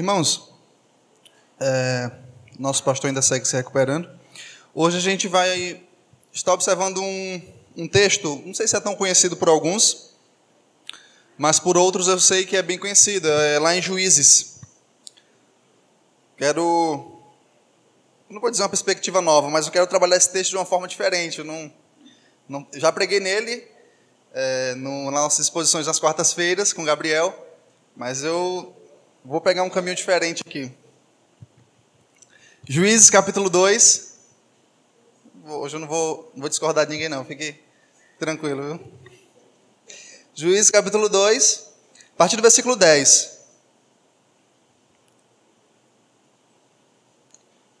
Irmãos, é, nosso pastor ainda segue se recuperando. Hoje a gente vai estar observando um, um texto, não sei se é tão conhecido por alguns, mas por outros eu sei que é bem conhecido, é lá em Juízes. Quero, não vou dizer uma perspectiva nova, mas eu quero trabalhar esse texto de uma forma diferente. Não, não, já preguei nele é, no, nas nossas exposições nas quartas-feiras com o Gabriel, mas eu vou pegar um caminho diferente aqui. Juízes capítulo 2. Hoje eu não vou, não vou discordar de ninguém, não, fique tranquilo, viu? Juízes capítulo 2, a partir do versículo 10.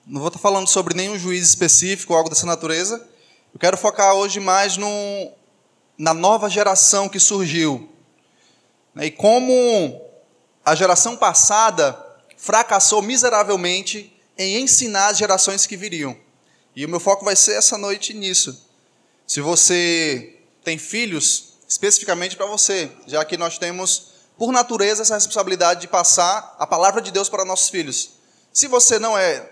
Não vou estar falando sobre nenhum juiz específico ou algo dessa natureza. Eu quero focar hoje mais no, na nova geração que surgiu. Né? E como a geração passada fracassou miseravelmente em ensinar as gerações que viriam. E o meu foco vai ser essa noite nisso. Se você tem filhos, especificamente para você, já que nós temos, por natureza, essa responsabilidade de passar a palavra de Deus para nossos filhos. Se você não é,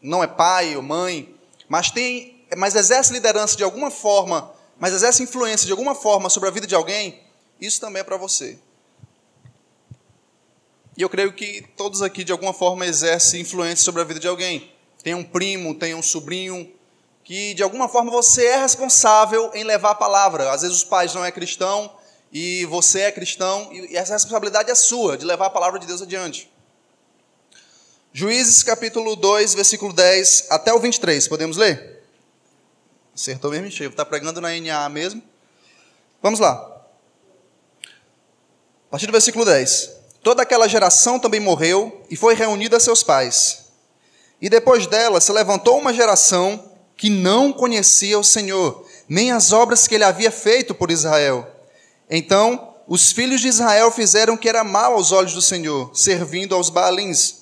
não é pai ou mãe, mas tem, mas exerce liderança de alguma forma, mas exerce influência de alguma forma sobre a vida de alguém, isso também é para você. E eu creio que todos aqui, de alguma forma, exercem influência sobre a vida de alguém. Tem um primo, tem um sobrinho, que de alguma forma você é responsável em levar a palavra. Às vezes os pais não é cristão e você é cristão, e essa responsabilidade é sua, de levar a palavra de Deus adiante. Juízes capítulo 2, versículo 10 até o 23, podemos ler? Acertou mesmo, cheio. Está pregando na NA mesmo? Vamos lá. A partir do versículo 10. Toda aquela geração também morreu e foi reunida a seus pais. E depois dela se levantou uma geração que não conhecia o Senhor, nem as obras que ele havia feito por Israel. Então, os filhos de Israel fizeram o que era mal aos olhos do Senhor, servindo aos Baalins.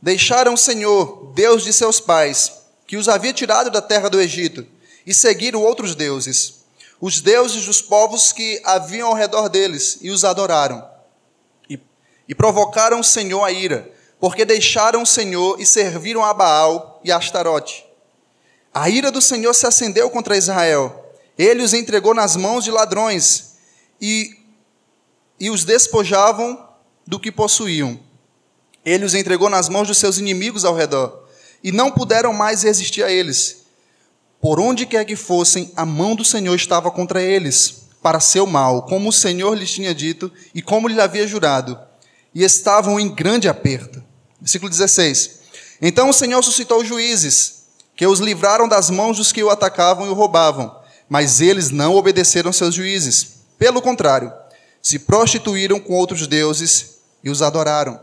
Deixaram o Senhor, Deus de seus pais, que os havia tirado da terra do Egito, e seguiram outros deuses, os deuses dos povos que haviam ao redor deles, e os adoraram e provocaram o Senhor a ira, porque deixaram o Senhor e serviram a Baal e a Astarote. A ira do Senhor se acendeu contra Israel. Ele os entregou nas mãos de ladrões e, e os despojavam do que possuíam. Ele os entregou nas mãos dos seus inimigos ao redor e não puderam mais resistir a eles. Por onde quer que fossem, a mão do Senhor estava contra eles, para seu mal, como o Senhor lhes tinha dito e como lhe havia jurado e estavam em grande aperto. Versículo 16. Então o Senhor suscitou juízes, que os livraram das mãos dos que o atacavam e o roubavam, mas eles não obedeceram seus juízes. Pelo contrário, se prostituíram com outros deuses e os adoraram.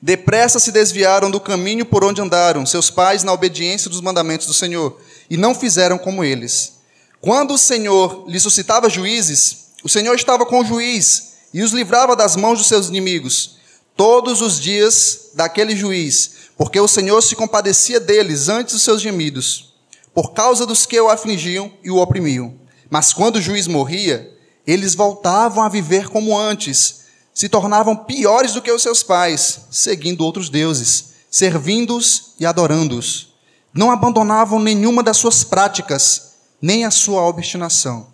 Depressa se desviaram do caminho por onde andaram seus pais na obediência dos mandamentos do Senhor, e não fizeram como eles. Quando o Senhor lhe suscitava juízes, o Senhor estava com o juiz e os livrava das mãos dos seus inimigos todos os dias daquele juiz, porque o Senhor se compadecia deles antes dos seus gemidos, por causa dos que o afligiam e o oprimiam. Mas quando o juiz morria, eles voltavam a viver como antes, se tornavam piores do que os seus pais, seguindo outros deuses, servindo-os e adorando-os. Não abandonavam nenhuma das suas práticas, nem a sua obstinação.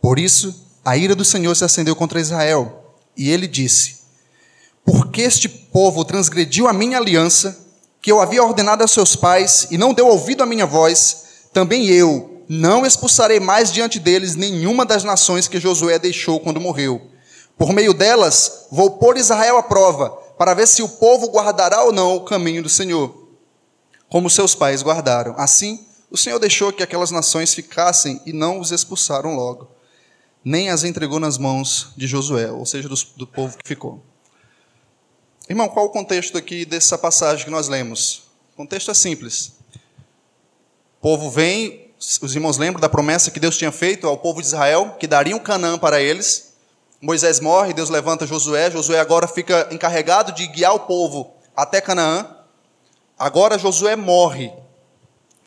Por isso, a ira do Senhor se acendeu contra Israel, e ele disse: Porque este povo transgrediu a minha aliança, que eu havia ordenado a seus pais, e não deu ouvido à minha voz, também eu não expulsarei mais diante deles nenhuma das nações que Josué deixou quando morreu. Por meio delas, vou pôr Israel à prova, para ver se o povo guardará ou não o caminho do Senhor, como seus pais guardaram. Assim, o Senhor deixou que aquelas nações ficassem e não os expulsaram logo nem as entregou nas mãos de Josué, ou seja, do, do povo que ficou. Irmão, qual o contexto aqui dessa passagem que nós lemos? O contexto é simples. O povo vem, os irmãos lembram da promessa que Deus tinha feito ao povo de Israel, que daria um Canaã para eles. Moisés morre, Deus levanta Josué. Josué agora fica encarregado de guiar o povo até Canaã. Agora Josué morre.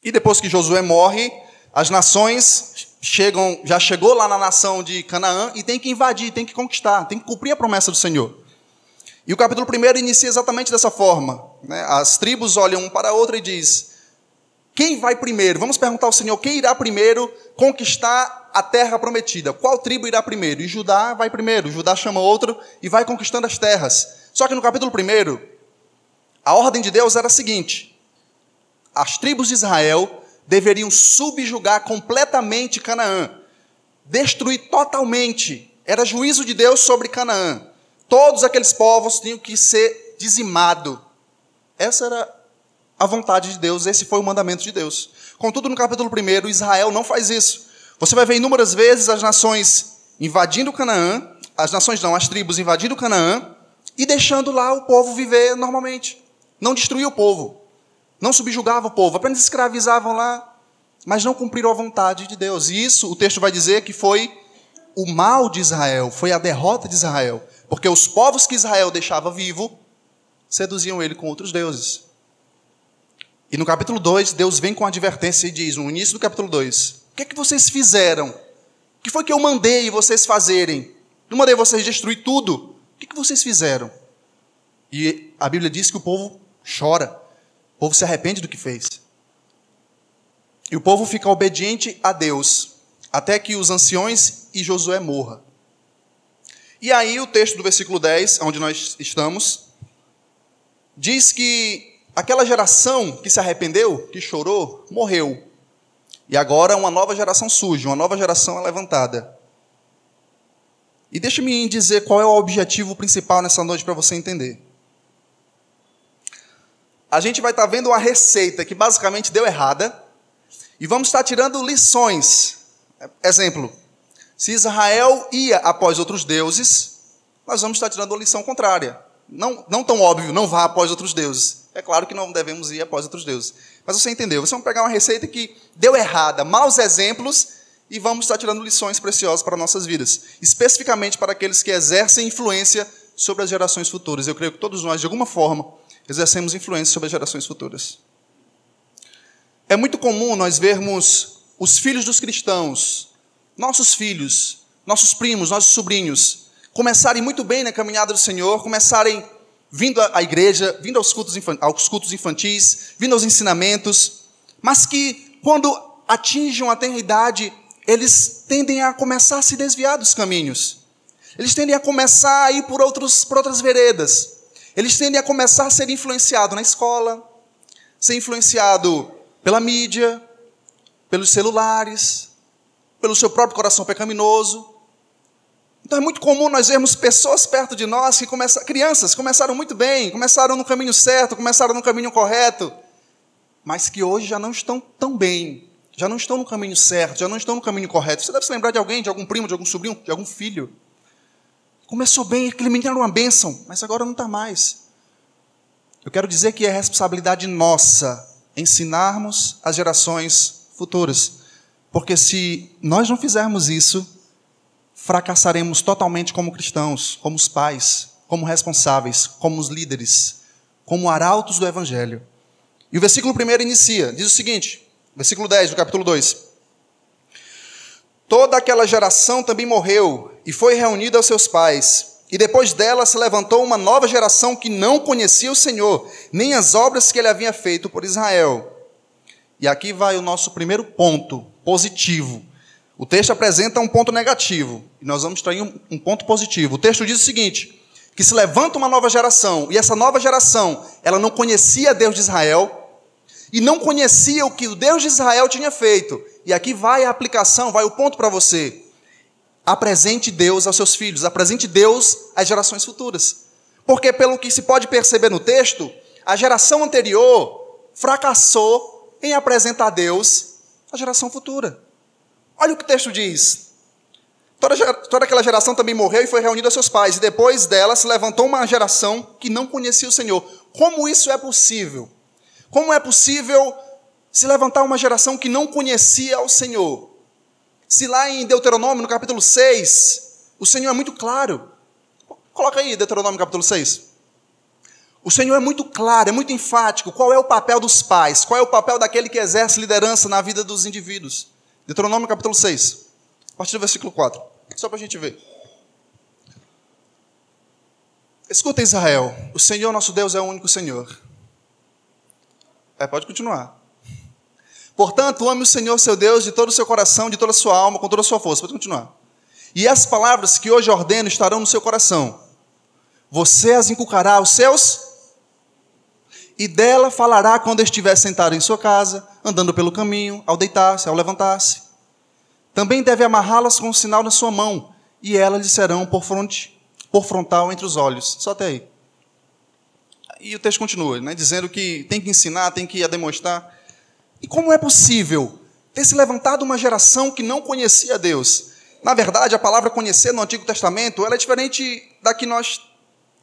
E depois que Josué morre, as nações chegam, já chegou lá na nação de Canaã e tem que invadir, tem que conquistar, tem que cumprir a promessa do Senhor. E o capítulo 1 inicia exatamente dessa forma. Né? As tribos olham um para a outra e diz: Quem vai primeiro? Vamos perguntar ao Senhor: quem irá primeiro conquistar a terra prometida? Qual tribo irá primeiro? E Judá vai primeiro. Judá chama outro e vai conquistando as terras. Só que no capítulo 1, a ordem de Deus era a seguinte: as tribos de Israel deveriam subjugar completamente Canaã, destruir totalmente. Era juízo de Deus sobre Canaã. Todos aqueles povos tinham que ser dizimados. Essa era a vontade de Deus, esse foi o mandamento de Deus. Contudo, no capítulo 1, Israel não faz isso. Você vai ver inúmeras vezes as nações invadindo Canaã, as nações não, as tribos invadindo Canaã e deixando lá o povo viver normalmente. Não destruía o povo, não subjugava o povo, apenas escravizavam lá, mas não cumpriram a vontade de Deus. E isso o texto vai dizer que foi o mal de Israel, foi a derrota de Israel. Porque os povos que Israel deixava vivo seduziam ele com outros deuses. E no capítulo 2, Deus vem com advertência e diz, no início do capítulo 2, o que é que vocês fizeram? O que foi que eu mandei vocês fazerem? Eu mandei vocês destruir tudo. O que, é que vocês fizeram? E a Bíblia diz que o povo chora. O povo se arrepende do que fez. E o povo fica obediente a Deus, até que os anciões e Josué morra. E aí o texto do versículo 10, onde nós estamos, diz que aquela geração que se arrependeu, que chorou, morreu. E agora uma nova geração surge, uma nova geração é levantada. E deixe-me dizer qual é o objetivo principal nessa noite para você entender. A gente vai estar tá vendo uma receita que basicamente deu errada e vamos estar tirando lições. Exemplo, se Israel ia após outros deuses, nós vamos estar tirando a lição contrária. Não, não tão óbvio, não vá após outros deuses. É claro que não devemos ir após outros deuses. Mas você entendeu? Você vai pegar uma receita que deu errada, maus exemplos, e vamos estar tirando lições preciosas para nossas vidas. Especificamente para aqueles que exercem influência sobre as gerações futuras. Eu creio que todos nós, de alguma forma, exercemos influência sobre as gerações futuras. É muito comum nós vermos os filhos dos cristãos nossos filhos, nossos primos, nossos sobrinhos, começarem muito bem na caminhada do Senhor, começarem vindo à igreja, vindo aos cultos, aos cultos infantis, vindo aos ensinamentos, mas que quando atingem a eternidade, eles tendem a começar a se desviar dos caminhos. Eles tendem a começar a ir por, outros, por outras veredas. Eles tendem a começar a ser influenciado na escola, ser influenciado pela mídia, pelos celulares, pelo seu próprio coração pecaminoso. Então é muito comum nós vermos pessoas perto de nós que começam, crianças começaram muito bem, começaram no caminho certo, começaram no caminho correto, mas que hoje já não estão tão bem, já não estão no caminho certo, já não estão no caminho correto. Você deve se lembrar de alguém, de algum primo, de algum sobrinho, de algum filho. Começou bem, aquele menino era uma bênção, mas agora não está mais. Eu quero dizer que é responsabilidade nossa ensinarmos as gerações futuras porque se nós não fizermos isso, fracassaremos totalmente como cristãos, como os pais, como responsáveis, como os líderes, como arautos do Evangelho. E o versículo 1 inicia, diz o seguinte, versículo 10 do capítulo 2. Toda aquela geração também morreu e foi reunida aos seus pais. E depois dela se levantou uma nova geração que não conhecia o Senhor, nem as obras que ele havia feito por Israel. E aqui vai o nosso primeiro ponto positivo. O texto apresenta um ponto negativo, e nós vamos extrair um, um ponto positivo. O texto diz o seguinte: que se levanta uma nova geração, e essa nova geração, ela não conhecia Deus de Israel, e não conhecia o que o Deus de Israel tinha feito. E aqui vai a aplicação, vai o ponto para você. Apresente Deus aos seus filhos, apresente Deus às gerações futuras. Porque, pelo que se pode perceber no texto, a geração anterior fracassou em apresentar Deus a geração futura. Olha o que o texto diz. Toda, toda aquela geração também morreu e foi reunida a seus pais, e depois dela se levantou uma geração que não conhecia o Senhor. Como isso é possível? Como é possível se levantar uma geração que não conhecia o Senhor? Se lá em Deuteronômio, no capítulo 6, o Senhor é muito claro. Coloca aí Deuteronômio capítulo 6. O Senhor é muito claro, é muito enfático. Qual é o papel dos pais? Qual é o papel daquele que exerce liderança na vida dos indivíduos? Deuteronômio capítulo 6, a partir do versículo 4. Só para a gente ver. Escuta, Israel, o Senhor nosso Deus é o único Senhor. É, pode continuar. Portanto, ame o Senhor seu Deus de todo o seu coração, de toda a sua alma, com toda a sua força. Pode continuar. E as palavras que hoje ordeno estarão no seu coração. Você as inculcará aos seus e dela falará quando estiver sentado em sua casa, andando pelo caminho, ao deitar-se, ao levantar-se. Também deve amarrá-las com um sinal na sua mão, e elas lhe serão por, fronte, por frontal entre os olhos. Só até aí. E o texto continua, né, dizendo que tem que ensinar, tem que demonstrar. E como é possível ter se levantado uma geração que não conhecia Deus? Na verdade, a palavra conhecer no Antigo Testamento ela é diferente da que nós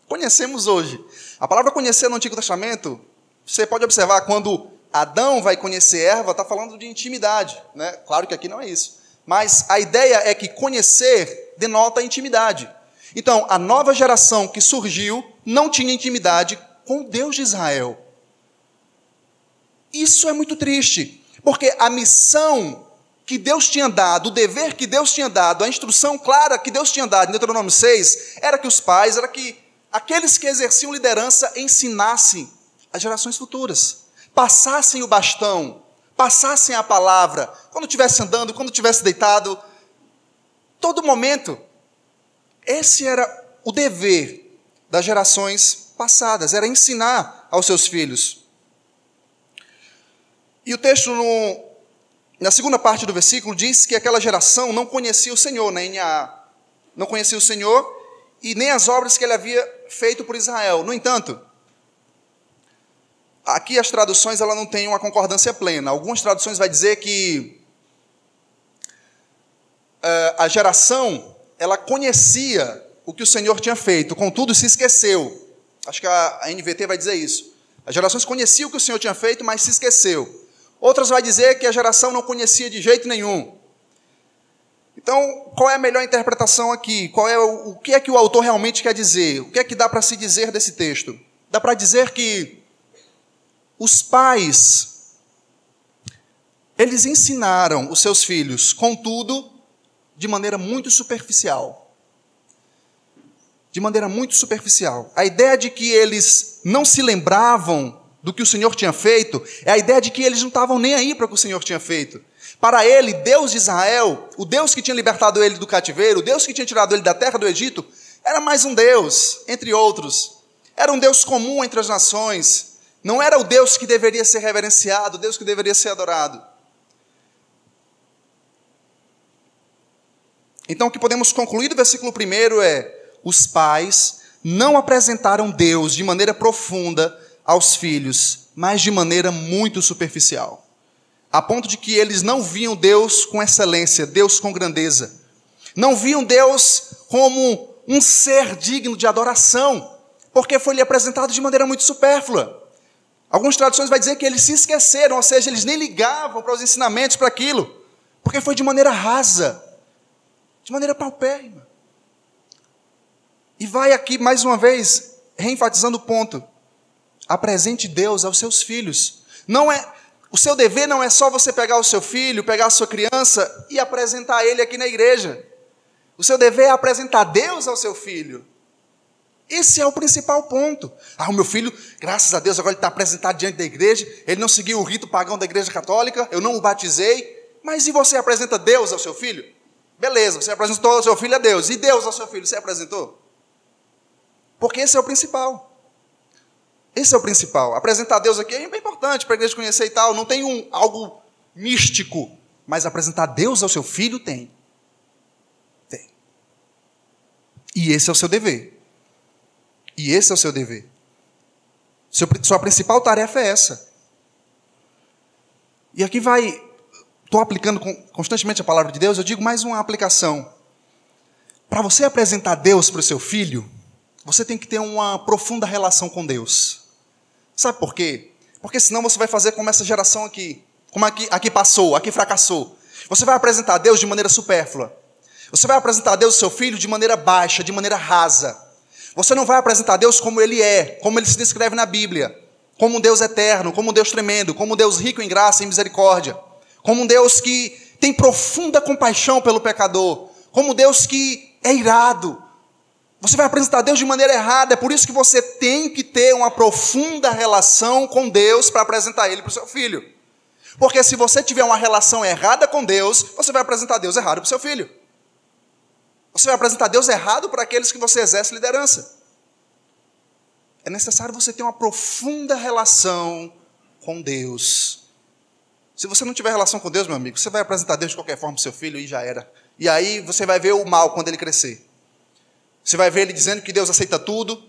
conhecemos hoje. A palavra conhecer no Antigo Testamento, você pode observar quando Adão vai conhecer Eva, está falando de intimidade. Né? Claro que aqui não é isso. Mas a ideia é que conhecer denota intimidade. Então, a nova geração que surgiu não tinha intimidade com Deus de Israel. Isso é muito triste, porque a missão que Deus tinha dado, o dever que Deus tinha dado, a instrução clara que Deus tinha dado em Deuteronômio 6, era que os pais, era que aqueles que exerciam liderança ensinassem as gerações futuras, passassem o bastão, passassem a palavra, quando estivesse andando, quando estivesse deitado, todo momento. Esse era o dever das gerações passadas, era ensinar aos seus filhos. E o texto, no, na segunda parte do versículo, diz que aquela geração não conhecia o Senhor, na NAA. Não conhecia o Senhor e nem as obras que ele havia feito por Israel. No entanto, aqui as traduções ela não têm uma concordância plena. Algumas traduções vai dizer que uh, a geração ela conhecia o que o Senhor tinha feito, contudo se esqueceu. Acho que a, a NVT vai dizer isso. As gerações conheciam o que o Senhor tinha feito, mas se esqueceu. Outras vai dizer que a geração não conhecia de jeito nenhum. Então, qual é a melhor interpretação aqui? Qual é o, o que é que o autor realmente quer dizer? O que é que dá para se dizer desse texto? Dá para dizer que os pais eles ensinaram os seus filhos, contudo, de maneira muito superficial. De maneira muito superficial. A ideia de que eles não se lembravam do que o Senhor tinha feito é a ideia de que eles não estavam nem aí para o que o Senhor tinha feito. Para ele, Deus de Israel, o Deus que tinha libertado ele do cativeiro, o Deus que tinha tirado ele da terra do Egito, era mais um Deus, entre outros. Era um Deus comum entre as nações. Não era o Deus que deveria ser reverenciado, o Deus que deveria ser adorado. Então, o que podemos concluir do versículo 1 é: os pais não apresentaram Deus de maneira profunda aos filhos, mas de maneira muito superficial a ponto de que eles não viam Deus com excelência, Deus com grandeza. Não viam Deus como um ser digno de adoração, porque foi lhe apresentado de maneira muito supérflua. Algumas traduções vai dizer que eles se esqueceram, ou seja, eles nem ligavam para os ensinamentos para aquilo, porque foi de maneira rasa, de maneira paupérrima. E vai aqui mais uma vez reenfatizando o ponto: apresente Deus aos seus filhos. Não é o seu dever não é só você pegar o seu filho, pegar a sua criança e apresentar ele aqui na igreja. O seu dever é apresentar Deus ao seu filho. Esse é o principal ponto. Ah, o meu filho, graças a Deus, agora ele está apresentado diante da igreja, ele não seguiu o rito pagão da igreja católica, eu não o batizei, mas e você apresenta Deus ao seu filho? Beleza, você apresentou o seu filho a Deus. E Deus ao seu filho, você apresentou? Porque esse é o principal. Esse é o principal. Apresentar Deus aqui é importante para a igreja conhecer e tal. Não tem um, algo místico. Mas apresentar Deus ao seu filho tem. Tem. E esse é o seu dever. E esse é o seu dever. Seu, sua principal tarefa é essa. E aqui vai. Estou aplicando constantemente a palavra de Deus, eu digo mais uma aplicação. Para você apresentar Deus para o seu filho, você tem que ter uma profunda relação com Deus. Sabe por quê? Porque senão você vai fazer como essa geração aqui, como aqui, aqui passou, aqui fracassou. Você vai apresentar Deus de maneira supérflua. Você vai apresentar Deus seu filho de maneira baixa, de maneira rasa. Você não vai apresentar Deus como ele é, como ele se descreve na Bíblia, como um Deus eterno, como um Deus tremendo, como um Deus rico em graça e misericórdia, como um Deus que tem profunda compaixão pelo pecador, como um Deus que é irado, Você vai apresentar Deus de maneira errada. É por isso que você tem que ter uma profunda relação com Deus para apresentar Ele para o seu filho. Porque se você tiver uma relação errada com Deus, você vai apresentar Deus errado para o seu filho. Você vai apresentar Deus errado para aqueles que você exerce liderança. É necessário você ter uma profunda relação com Deus. Se você não tiver relação com Deus, meu amigo, você vai apresentar Deus de qualquer forma para o seu filho e já era. E aí você vai ver o mal quando ele crescer. Você vai ver ele dizendo que Deus aceita tudo,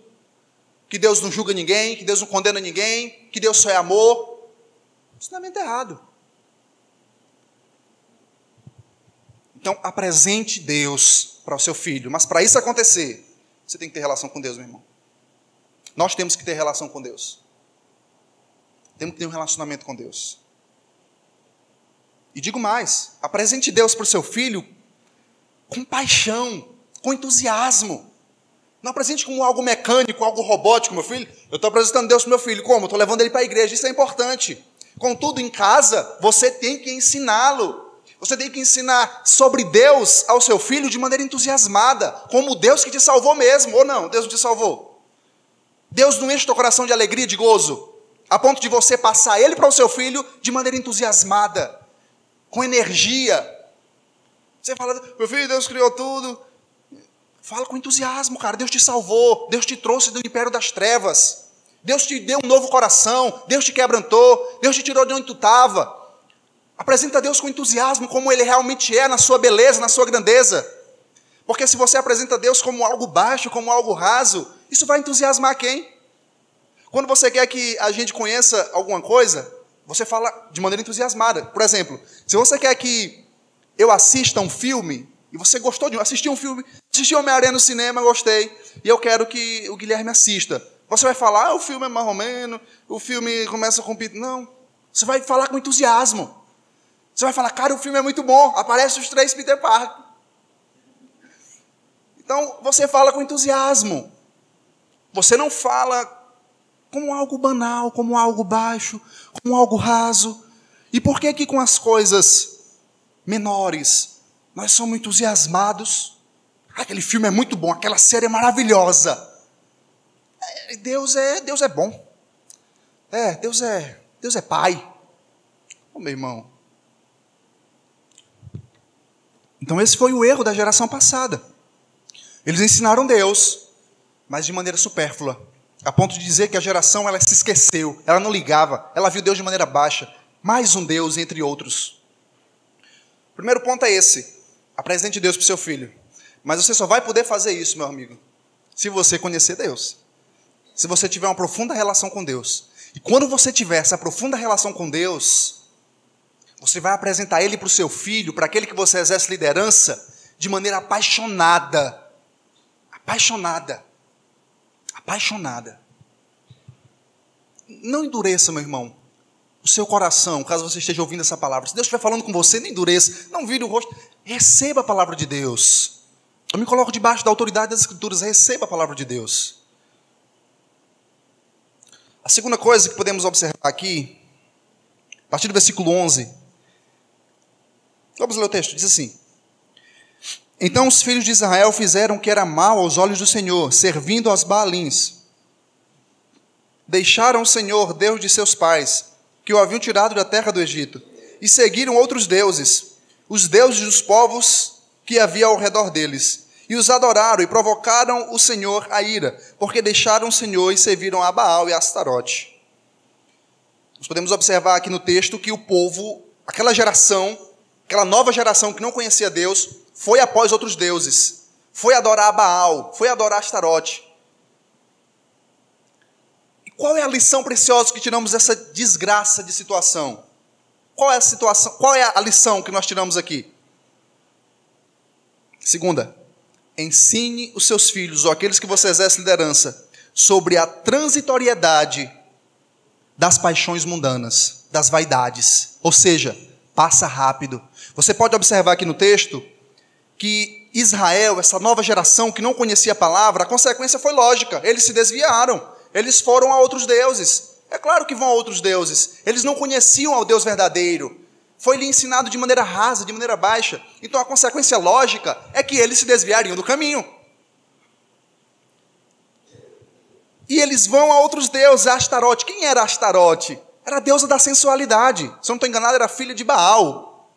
que Deus não julga ninguém, que Deus não condena ninguém, que Deus só é amor. Ensinamento errado. Então, apresente Deus para o seu filho. Mas para isso acontecer, você tem que ter relação com Deus, meu irmão. Nós temos que ter relação com Deus. Temos que ter um relacionamento com Deus. E digo mais: apresente Deus para o seu filho com paixão, com entusiasmo. Não apresente como algo mecânico, algo robótico, meu filho. Eu estou apresentando Deus para meu filho. Como? Estou levando ele para a igreja. Isso é importante. Contudo, em casa, você tem que ensiná-lo. Você tem que ensinar sobre Deus ao seu filho de maneira entusiasmada, como Deus que te salvou mesmo, ou não? Deus não te salvou. Deus não enche o teu coração de alegria, de gozo, a ponto de você passar ele para o seu filho de maneira entusiasmada, com energia. Você fala, meu filho, Deus criou tudo, Fala com entusiasmo, cara. Deus te salvou, Deus te trouxe do império das trevas. Deus te deu um novo coração, Deus te quebrantou, Deus te tirou de onde tu estava. Apresenta Deus com entusiasmo, como Ele realmente é, na sua beleza, na sua grandeza. Porque se você apresenta Deus como algo baixo, como algo raso, isso vai entusiasmar quem? Quando você quer que a gente conheça alguma coisa, você fala de maneira entusiasmada. Por exemplo, se você quer que eu assista um filme, e você gostou de assistir um filme, assisti Homem-Aranha no cinema, gostei, e eu quero que o Guilherme assista. Você vai falar, ah, o filme é menos, o filme começa com Peter. Não. Você vai falar com entusiasmo. Você vai falar, cara, o filme é muito bom, aparece os três Peter Parker. Então, você fala com entusiasmo. Você não fala como algo banal, como algo baixo, como algo raso. E por que que com as coisas menores nós somos entusiasmados. Aquele filme é muito bom, aquela série é maravilhosa. É, Deus é, Deus é bom. É, Deus é, Deus é pai. Meu irmão. Então esse foi o erro da geração passada. Eles ensinaram Deus, mas de maneira supérflua, a ponto de dizer que a geração ela se esqueceu, ela não ligava, ela viu Deus de maneira baixa, mais um Deus entre outros. Primeiro ponto é esse: Apresente Deus para o seu filho. Mas você só vai poder fazer isso, meu amigo, se você conhecer Deus. Se você tiver uma profunda relação com Deus. E quando você tiver essa profunda relação com Deus, você vai apresentar Ele para o seu filho, para aquele que você exerce liderança, de maneira apaixonada. Apaixonada. Apaixonada. Não endureça, meu irmão o seu coração, caso você esteja ouvindo essa palavra. Se Deus estiver falando com você, não endureça, não vire o rosto. Receba a palavra de Deus. Eu me coloco debaixo da autoridade das Escrituras, receba a palavra de Deus. A segunda coisa que podemos observar aqui, a partir do versículo 11. Vamos ler o texto, diz assim: Então os filhos de Israel fizeram o que era mal aos olhos do Senhor, servindo aos Baalins. Deixaram o Senhor, Deus de seus pais, que o haviam tirado da terra do Egito, e seguiram outros deuses, os deuses dos povos que havia ao redor deles, e os adoraram e provocaram o Senhor a ira, porque deixaram o Senhor e serviram a Baal e a Astarote. Nós podemos observar aqui no texto que o povo, aquela geração, aquela nova geração que não conhecia Deus, foi após outros deuses, foi adorar a Baal, foi adorar Astarote. Qual é a lição preciosa que tiramos dessa desgraça de situação? Qual é a situação? Qual é a lição que nós tiramos aqui? Segunda, ensine os seus filhos ou aqueles que você exerce liderança sobre a transitoriedade das paixões mundanas, das vaidades. Ou seja, passa rápido. Você pode observar aqui no texto que Israel, essa nova geração que não conhecia a palavra, a consequência foi lógica, eles se desviaram. Eles foram a outros deuses. É claro que vão a outros deuses. Eles não conheciam ao Deus verdadeiro. Foi-lhe ensinado de maneira rasa, de maneira baixa. Então a consequência lógica é que eles se desviariam do caminho. E eles vão a outros deuses, a Astarote. Quem era Astarote? Era a deusa da sensualidade. Se eu não estou enganado, era filha de Baal.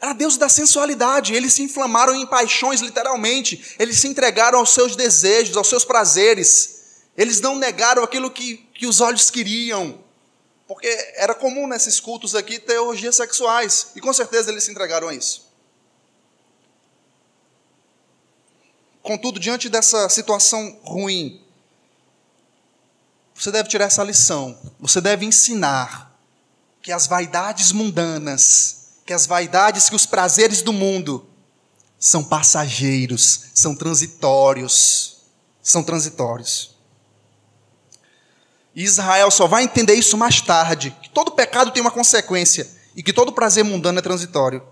Era a deusa da sensualidade. Eles se inflamaram em paixões, literalmente. Eles se entregaram aos seus desejos, aos seus prazeres. Eles não negaram aquilo que, que os olhos queriam. Porque era comum nesses cultos aqui ter sexuais. E com certeza eles se entregaram a isso. Contudo, diante dessa situação ruim, você deve tirar essa lição. Você deve ensinar que as vaidades mundanas, que as vaidades, que os prazeres do mundo são passageiros, são transitórios. São transitórios. E Israel só vai entender isso mais tarde, que todo pecado tem uma consequência e que todo prazer mundano é transitório.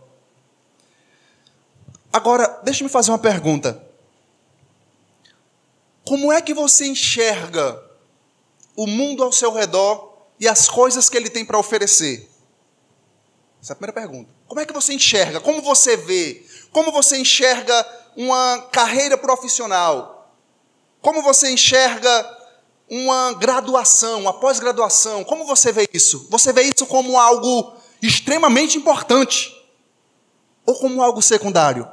Agora, deixe-me fazer uma pergunta. Como é que você enxerga o mundo ao seu redor e as coisas que ele tem para oferecer? Essa é a primeira pergunta. Como é que você enxerga? Como você vê? Como você enxerga uma carreira profissional? Como você enxerga uma graduação, uma pós-graduação? Como você vê isso? Você vê isso como algo extremamente importante ou como algo secundário?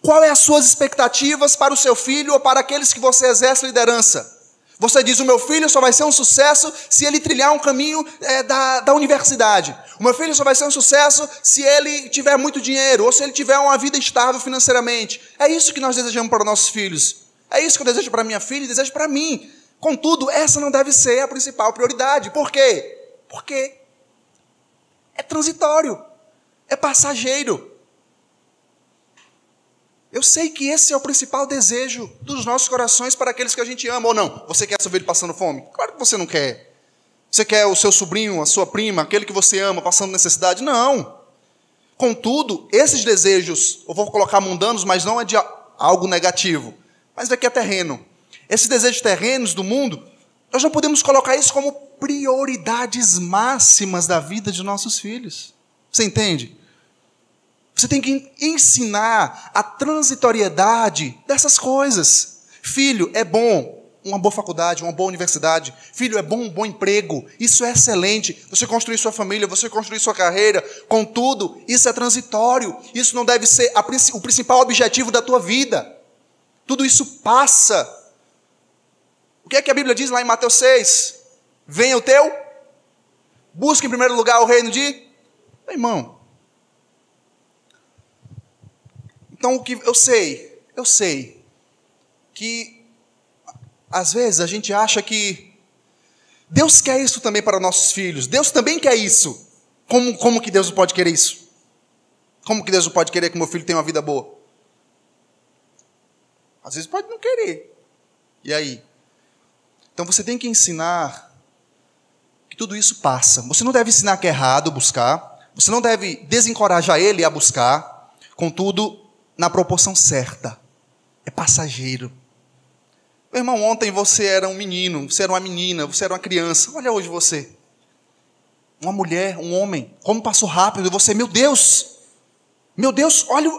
Qual é as suas expectativas para o seu filho ou para aqueles que você exerce liderança? Você diz: o meu filho só vai ser um sucesso se ele trilhar um caminho é, da, da universidade. O meu filho só vai ser um sucesso se ele tiver muito dinheiro ou se ele tiver uma vida estável financeiramente. É isso que nós desejamos para nossos filhos. É isso que eu desejo para minha filha e desejo para mim. Contudo, essa não deve ser a principal prioridade. Por quê? Porque é transitório, é passageiro. Eu sei que esse é o principal desejo dos nossos corações para aqueles que a gente ama ou não. Você quer seu filho passando fome? Claro que você não quer. Você quer o seu sobrinho, a sua prima, aquele que você ama passando necessidade? Não. Contudo, esses desejos, eu vou colocar mundanos, mas não é de algo negativo, mas daqui é terreno. Esses desejos terrenos do mundo, nós não podemos colocar isso como prioridades máximas da vida de nossos filhos. Você entende? Você tem que ensinar a transitoriedade dessas coisas. Filho, é bom uma boa faculdade, uma boa universidade. Filho, é bom um bom emprego. Isso é excelente. Você construir sua família, você construir sua carreira. Contudo, isso é transitório. Isso não deve ser a, o principal objetivo da tua vida. Tudo isso passa. O que é que a Bíblia diz lá em Mateus 6? Venha o teu, busque em primeiro lugar o reino de. Meu irmão, Então, o que eu sei, eu sei que às vezes a gente acha que Deus quer isso também para nossos filhos. Deus também quer isso. Como, como que Deus pode querer isso? Como que Deus pode querer que meu filho tenha uma vida boa? Às vezes pode não querer. E aí? Então você tem que ensinar que tudo isso passa. Você não deve ensinar que é errado buscar. Você não deve desencorajar ele a buscar. Contudo, na proporção certa. É passageiro. Meu irmão, ontem você era um menino, você era uma menina, você era uma criança. Olha hoje você. Uma mulher, um homem. Como passou rápido. Você, meu Deus. Meu Deus, olha.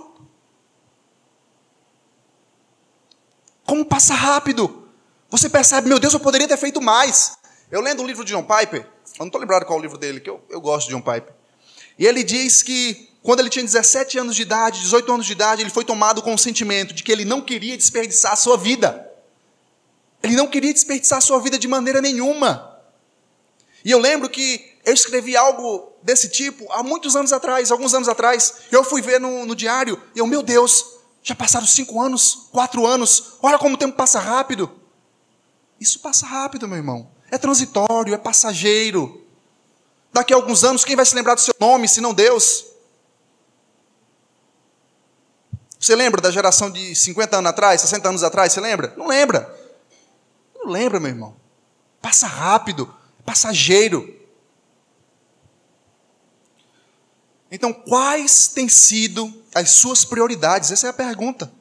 Como passa rápido. Você percebe, meu Deus, eu poderia ter feito mais. Eu lendo o livro de John Piper, eu não estou lembrado qual é o livro dele, que eu, eu gosto de John Piper. E ele diz que quando ele tinha 17 anos de idade, 18 anos de idade, ele foi tomado com o sentimento de que ele não queria desperdiçar a sua vida. Ele não queria desperdiçar a sua vida de maneira nenhuma. E eu lembro que eu escrevi algo desse tipo há muitos anos atrás, alguns anos atrás. Eu fui ver no, no diário e eu, meu Deus, já passaram cinco anos, quatro anos, olha como o tempo passa rápido. Isso passa rápido, meu irmão. É transitório, é passageiro. Daqui a alguns anos, quem vai se lembrar do seu nome, se não Deus? Você lembra da geração de 50 anos atrás, 60 anos atrás? Você lembra? Não lembra. Não lembra, meu irmão. Passa rápido, passageiro. Então, quais têm sido as suas prioridades? Essa é a pergunta.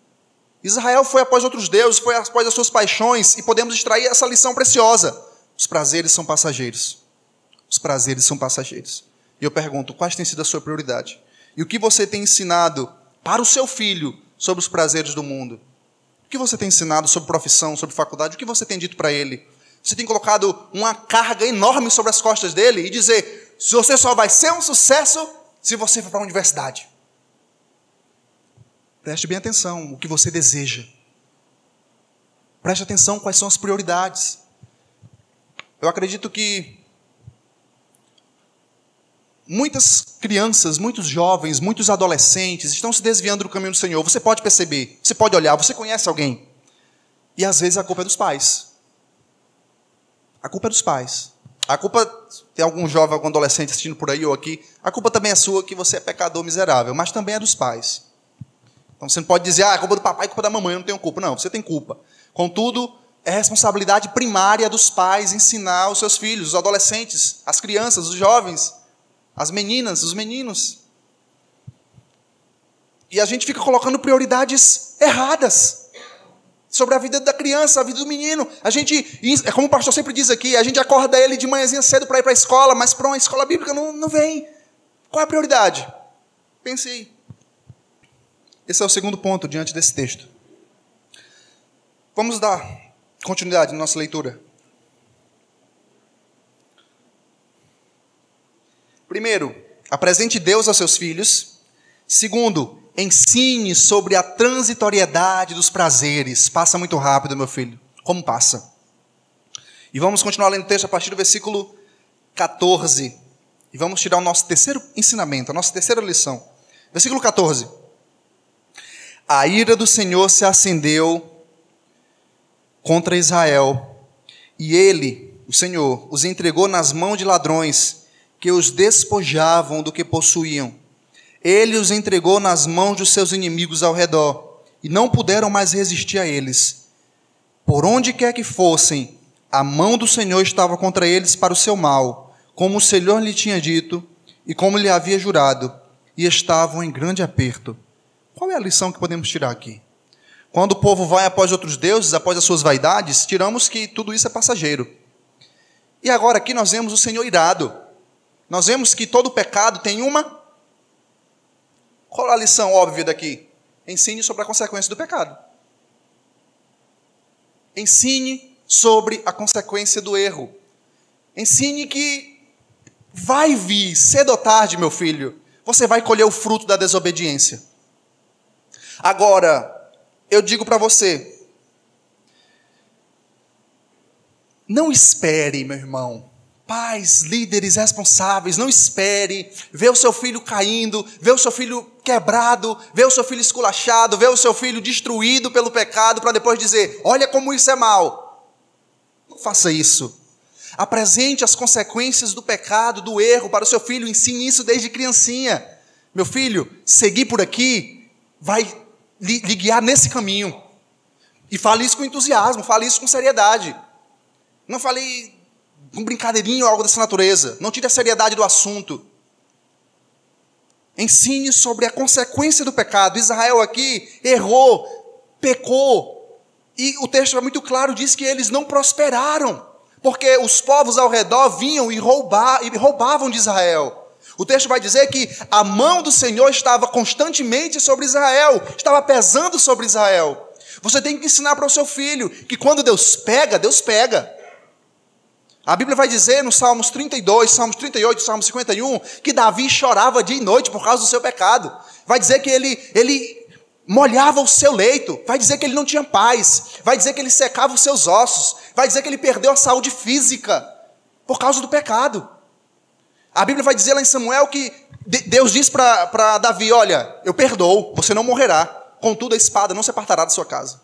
Israel foi após outros deuses, foi após as suas paixões, e podemos extrair essa lição preciosa. Os prazeres são passageiros. Os prazeres são passageiros. E eu pergunto, quais têm sido a sua prioridade? E o que você tem ensinado para o seu filho sobre os prazeres do mundo? O que você tem ensinado sobre profissão, sobre faculdade? O que você tem dito para ele? Você tem colocado uma carga enorme sobre as costas dele e dizer: se você só vai ser um sucesso se você for para a universidade. Preste bem atenção o que você deseja. Preste atenção quais são as prioridades. Eu acredito que muitas crianças, muitos jovens, muitos adolescentes estão se desviando do caminho do Senhor. Você pode perceber, você pode olhar, você conhece alguém. E às vezes a culpa é dos pais. A culpa é dos pais. A culpa, tem algum jovem, algum adolescente assistindo por aí ou aqui, a culpa também é sua que você é pecador miserável, mas também é dos pais. Então você não pode dizer, ah, a culpa é do papai, a culpa é da mamãe, eu não tenho culpa. Não, você tem culpa. Contudo, é responsabilidade primária dos pais ensinar os seus filhos, os adolescentes, as crianças, os jovens, as meninas, os meninos. E a gente fica colocando prioridades erradas sobre a vida da criança, a vida do menino. A gente, é como o pastor sempre diz aqui, a gente acorda ele de manhãzinha cedo para ir para a escola, mas para uma escola bíblica não, não vem. Qual é a prioridade? Pense aí. Esse é o segundo ponto diante desse texto. Vamos dar continuidade na nossa leitura. Primeiro, apresente Deus aos seus filhos. Segundo, ensine sobre a transitoriedade dos prazeres. Passa muito rápido, meu filho. Como passa? E vamos continuar lendo o texto a partir do versículo 14. E vamos tirar o nosso terceiro ensinamento, a nossa terceira lição. Versículo 14. A ira do Senhor se acendeu contra Israel, e ele, o Senhor, os entregou nas mãos de ladrões que os despojavam do que possuíam ele os entregou nas mãos dos seus inimigos ao redor, e não puderam mais resistir a eles. Por onde quer que fossem, a mão do Senhor estava contra eles para o seu mal, como o Senhor lhe tinha dito e como lhe havia jurado, e estavam em grande aperto. Qual é a lição que podemos tirar aqui? Quando o povo vai após outros deuses, após as suas vaidades, tiramos que tudo isso é passageiro. E agora aqui nós vemos o Senhor irado. Nós vemos que todo pecado tem uma qual a lição óbvia daqui? Ensine sobre a consequência do pecado. Ensine sobre a consequência do erro. Ensine que vai vir, cedo ou tarde, meu filho, você vai colher o fruto da desobediência. Agora, eu digo para você, não espere, meu irmão, Pais, líderes responsáveis, não espere ver o seu filho caindo, ver o seu filho quebrado, ver o seu filho esculachado, ver o seu filho destruído pelo pecado, para depois dizer: olha como isso é mal. Não faça isso. Apresente as consequências do pecado, do erro para o seu filho, ensine isso desde criancinha. Meu filho, seguir por aqui vai lhe, lhe guiar nesse caminho. E fale isso com entusiasmo, fale isso com seriedade. Não fale um brincadeirinho ou algo dessa natureza. Não tire a seriedade do assunto. Ensine sobre a consequência do pecado. Israel aqui errou, pecou. E o texto é muito claro, diz que eles não prosperaram, porque os povos ao redor vinham e, roubar, e roubavam de Israel. O texto vai dizer que a mão do Senhor estava constantemente sobre Israel, estava pesando sobre Israel. Você tem que ensinar para o seu filho que quando Deus pega, Deus pega. A Bíblia vai dizer nos Salmos 32, Salmos 38, Salmos 51, que Davi chorava dia e noite por causa do seu pecado. Vai dizer que ele, ele molhava o seu leito. Vai dizer que ele não tinha paz. Vai dizer que ele secava os seus ossos. Vai dizer que ele perdeu a saúde física por causa do pecado. A Bíblia vai dizer lá em Samuel que Deus diz para Davi: Olha, eu perdoo, você não morrerá. Contudo, a espada não se apartará da sua casa.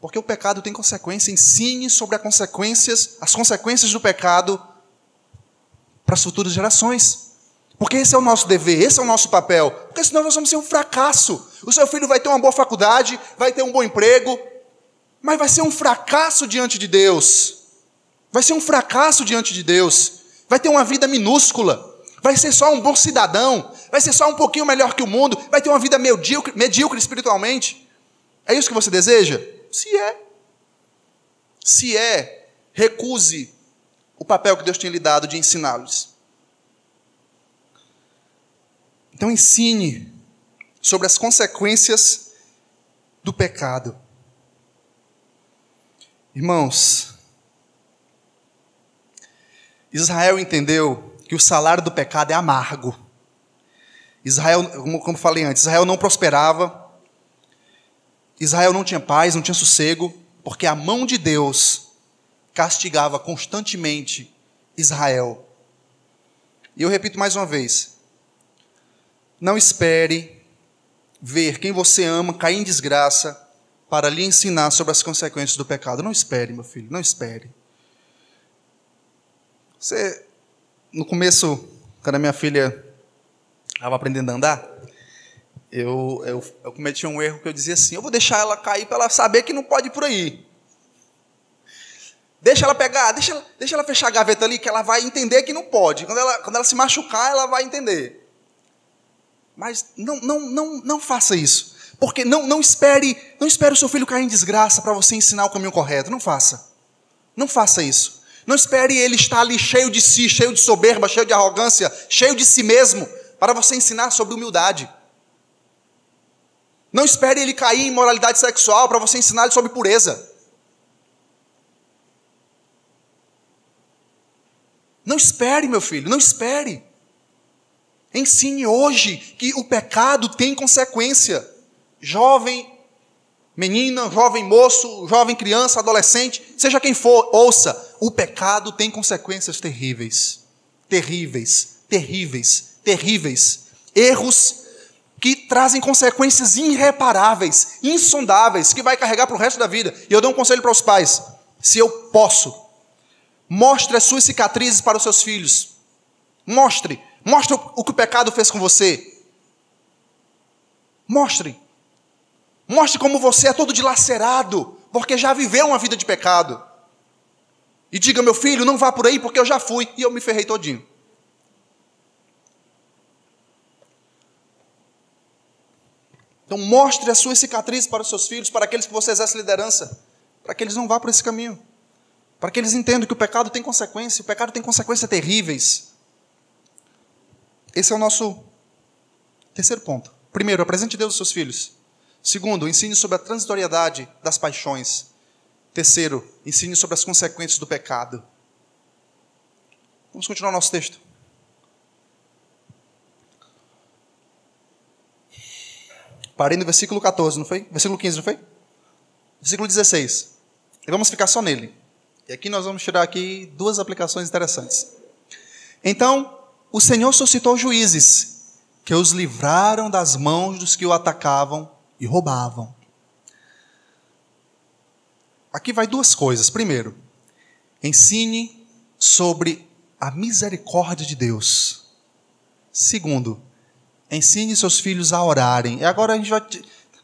Porque o pecado tem consequência. Ensine sobre as consequências, as consequências do pecado para as futuras gerações. Porque esse é o nosso dever, esse é o nosso papel. Porque senão nós vamos ser um fracasso. O seu filho vai ter uma boa faculdade, vai ter um bom emprego, mas vai ser um fracasso diante de Deus. Vai ser um fracasso diante de Deus. Vai ter uma vida minúscula. Vai ser só um bom cidadão. Vai ser só um pouquinho melhor que o mundo. Vai ter uma vida medíocre, medíocre espiritualmente. É isso que você deseja? Se é. Se é, recuse o papel que Deus tinha lhe dado de ensiná-los. Então ensine sobre as consequências do pecado. Irmãos, Israel entendeu que o salário do pecado é amargo. Israel, como falei antes, Israel não prosperava, Israel não tinha paz, não tinha sossego, porque a mão de Deus castigava constantemente Israel. E eu repito mais uma vez: não espere ver quem você ama cair em desgraça para lhe ensinar sobre as consequências do pecado. Não espere, meu filho, não espere. Você, no começo, quando a minha filha estava aprendendo a andar, eu, eu, eu cometi um erro que eu dizia assim: eu vou deixar ela cair para ela saber que não pode ir por aí. Deixa ela pegar, deixa deixa ela fechar a gaveta ali, que ela vai entender que não pode. Quando ela, quando ela se machucar, ela vai entender. Mas não, não, não, não faça isso. Porque não, não espere, não espere o seu filho cair em desgraça para você ensinar o caminho correto. Não faça. Não faça isso. Não espere ele estar ali cheio de si, cheio de soberba, cheio de arrogância, cheio de si mesmo, para você ensinar sobre humildade. Não espere ele cair em moralidade sexual para você ensinar ele sobre pureza. Não espere, meu filho, não espere. Ensine hoje que o pecado tem consequência. Jovem, menina, jovem moço, jovem criança, adolescente, seja quem for, ouça: o pecado tem consequências terríveis. Terríveis, terríveis, terríveis. Erros que trazem consequências irreparáveis, insondáveis, que vai carregar para o resto da vida. E eu dou um conselho para os pais: se eu posso, mostre as suas cicatrizes para os seus filhos. Mostre. Mostre o que o pecado fez com você. Mostre. Mostre como você é todo dilacerado, porque já viveu uma vida de pecado. E diga, meu filho, não vá por aí, porque eu já fui e eu me ferrei todinho. Então mostre as suas cicatrizes para os seus filhos, para aqueles que você exerce liderança, para que eles não vá por esse caminho. Para que eles entendam que o pecado tem consequências, o pecado tem consequências terríveis. Esse é o nosso terceiro ponto. Primeiro, apresente Deus aos seus filhos. Segundo, ensine sobre a transitoriedade das paixões. Terceiro, ensine sobre as consequências do pecado. Vamos continuar nosso texto. Parei no versículo 14, não foi? Versículo 15, não foi? Versículo 16. E vamos ficar só nele. E aqui nós vamos tirar aqui duas aplicações interessantes. Então, o Senhor suscitou juízes que os livraram das mãos dos que o atacavam e roubavam. Aqui vai duas coisas. Primeiro, ensine sobre a misericórdia de Deus. Segundo, ensine seus filhos a orarem. E agora a gente vai.